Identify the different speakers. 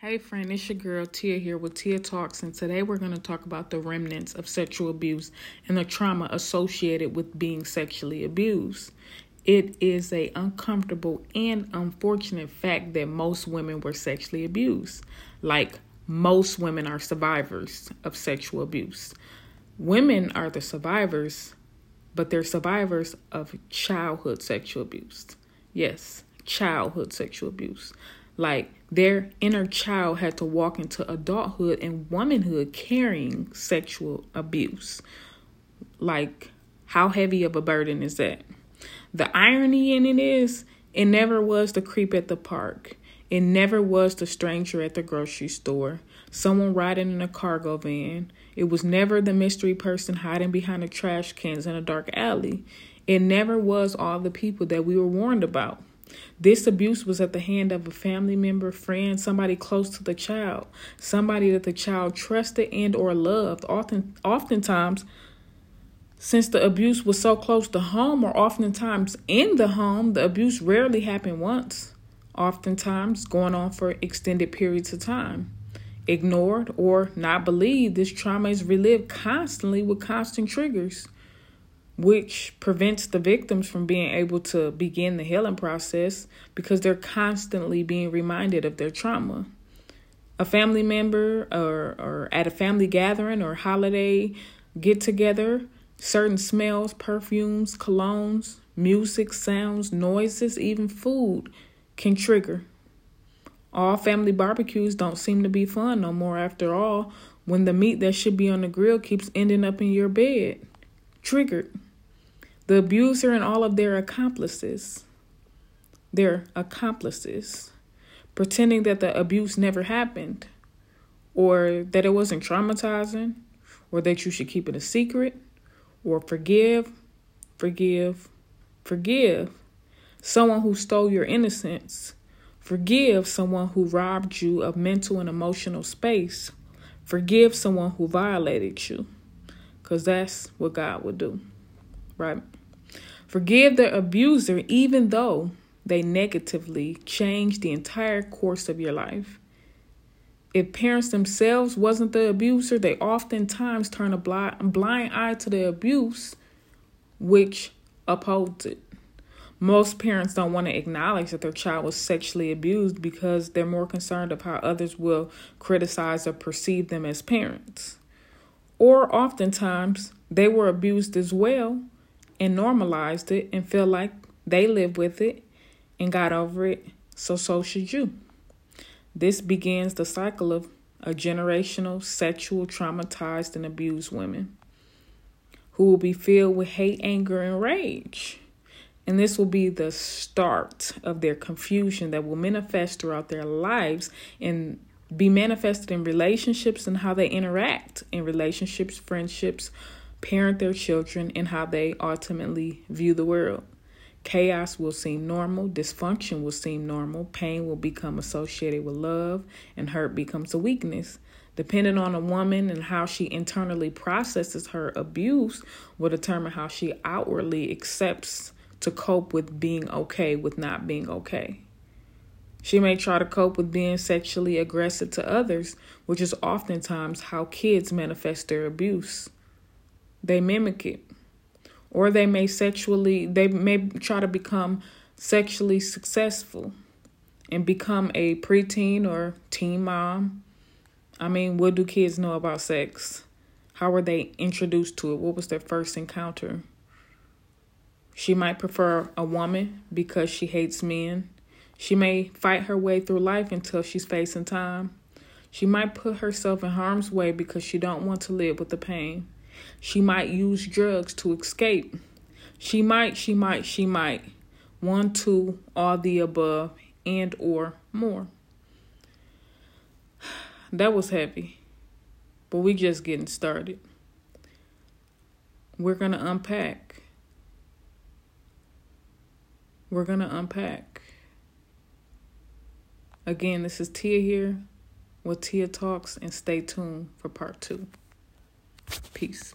Speaker 1: Hey friend, it's your girl Tia here with Tia Talks, and today we're going to talk about the remnants of sexual abuse and the trauma associated with being sexually abused. It is a uncomfortable and unfortunate fact that most women were sexually abused. Like most women are survivors of sexual abuse. Women are the survivors, but they're survivors of childhood sexual abuse. Yes, childhood sexual abuse. Like their inner child had to walk into adulthood and womanhood carrying sexual abuse. Like, how heavy of a burden is that? The irony in it is, it never was the creep at the park. It never was the stranger at the grocery store, someone riding in a cargo van. It was never the mystery person hiding behind the trash cans in a dark alley. It never was all the people that we were warned about. This abuse was at the hand of a family member, friend, somebody close to the child, somebody that the child trusted and or loved. Often oftentimes since the abuse was so close to home or oftentimes in the home, the abuse rarely happened once, oftentimes going on for extended periods of time. Ignored or not believed, this trauma is relived constantly with constant triggers which prevents the victims from being able to begin the healing process because they're constantly being reminded of their trauma. A family member or, or at a family gathering or holiday get together, certain smells, perfumes, colognes, music, sounds, noises, even food can trigger. All family barbecues don't seem to be fun no more after all when the meat that should be on the grill keeps ending up in your bed. Triggered the abuser and all of their accomplices, their accomplices, pretending that the abuse never happened, or that it wasn't traumatizing, or that you should keep it a secret, or forgive, forgive, forgive someone who stole your innocence. Forgive someone who robbed you of mental and emotional space. Forgive someone who violated you. Because that's what God would do, right? Forgive the abuser even though they negatively change the entire course of your life. If parents themselves wasn't the abuser, they oftentimes turn a blind, eye to the abuse which upholds it. Most parents don't want to acknowledge that their child was sexually abused because they're more concerned of how others will criticize or perceive them as parents. Or oftentimes they were abused as well and normalized it and feel like they lived with it and got over it, so so should you. This begins the cycle of a generational sexual traumatized and abused women who will be filled with hate, anger, and rage. And this will be the start of their confusion that will manifest throughout their lives and be manifested in relationships and how they interact in relationships, friendships, parent their children, and how they ultimately view the world. Chaos will seem normal, dysfunction will seem normal, pain will become associated with love, and hurt becomes a weakness. Depending on a woman and how she internally processes her abuse, will determine how she outwardly accepts to cope with being okay with not being okay. She may try to cope with being sexually aggressive to others, which is oftentimes how kids manifest their abuse they mimic it. Or they may sexually they may try to become sexually successful and become a preteen or teen mom. I mean what do kids know about sex? How were they introduced to it? What was their first encounter? She might prefer a woman because she hates men. She may fight her way through life until she's facing time. She might put herself in harm's way because she don't want to live with the pain she might use drugs to escape. She might, she might, she might. One, two, all the above, and or more. That was heavy. But we just getting started. We're going to unpack. We're going to unpack. Again, this is Tia here with Tia Talks, and stay tuned for part two. Peace.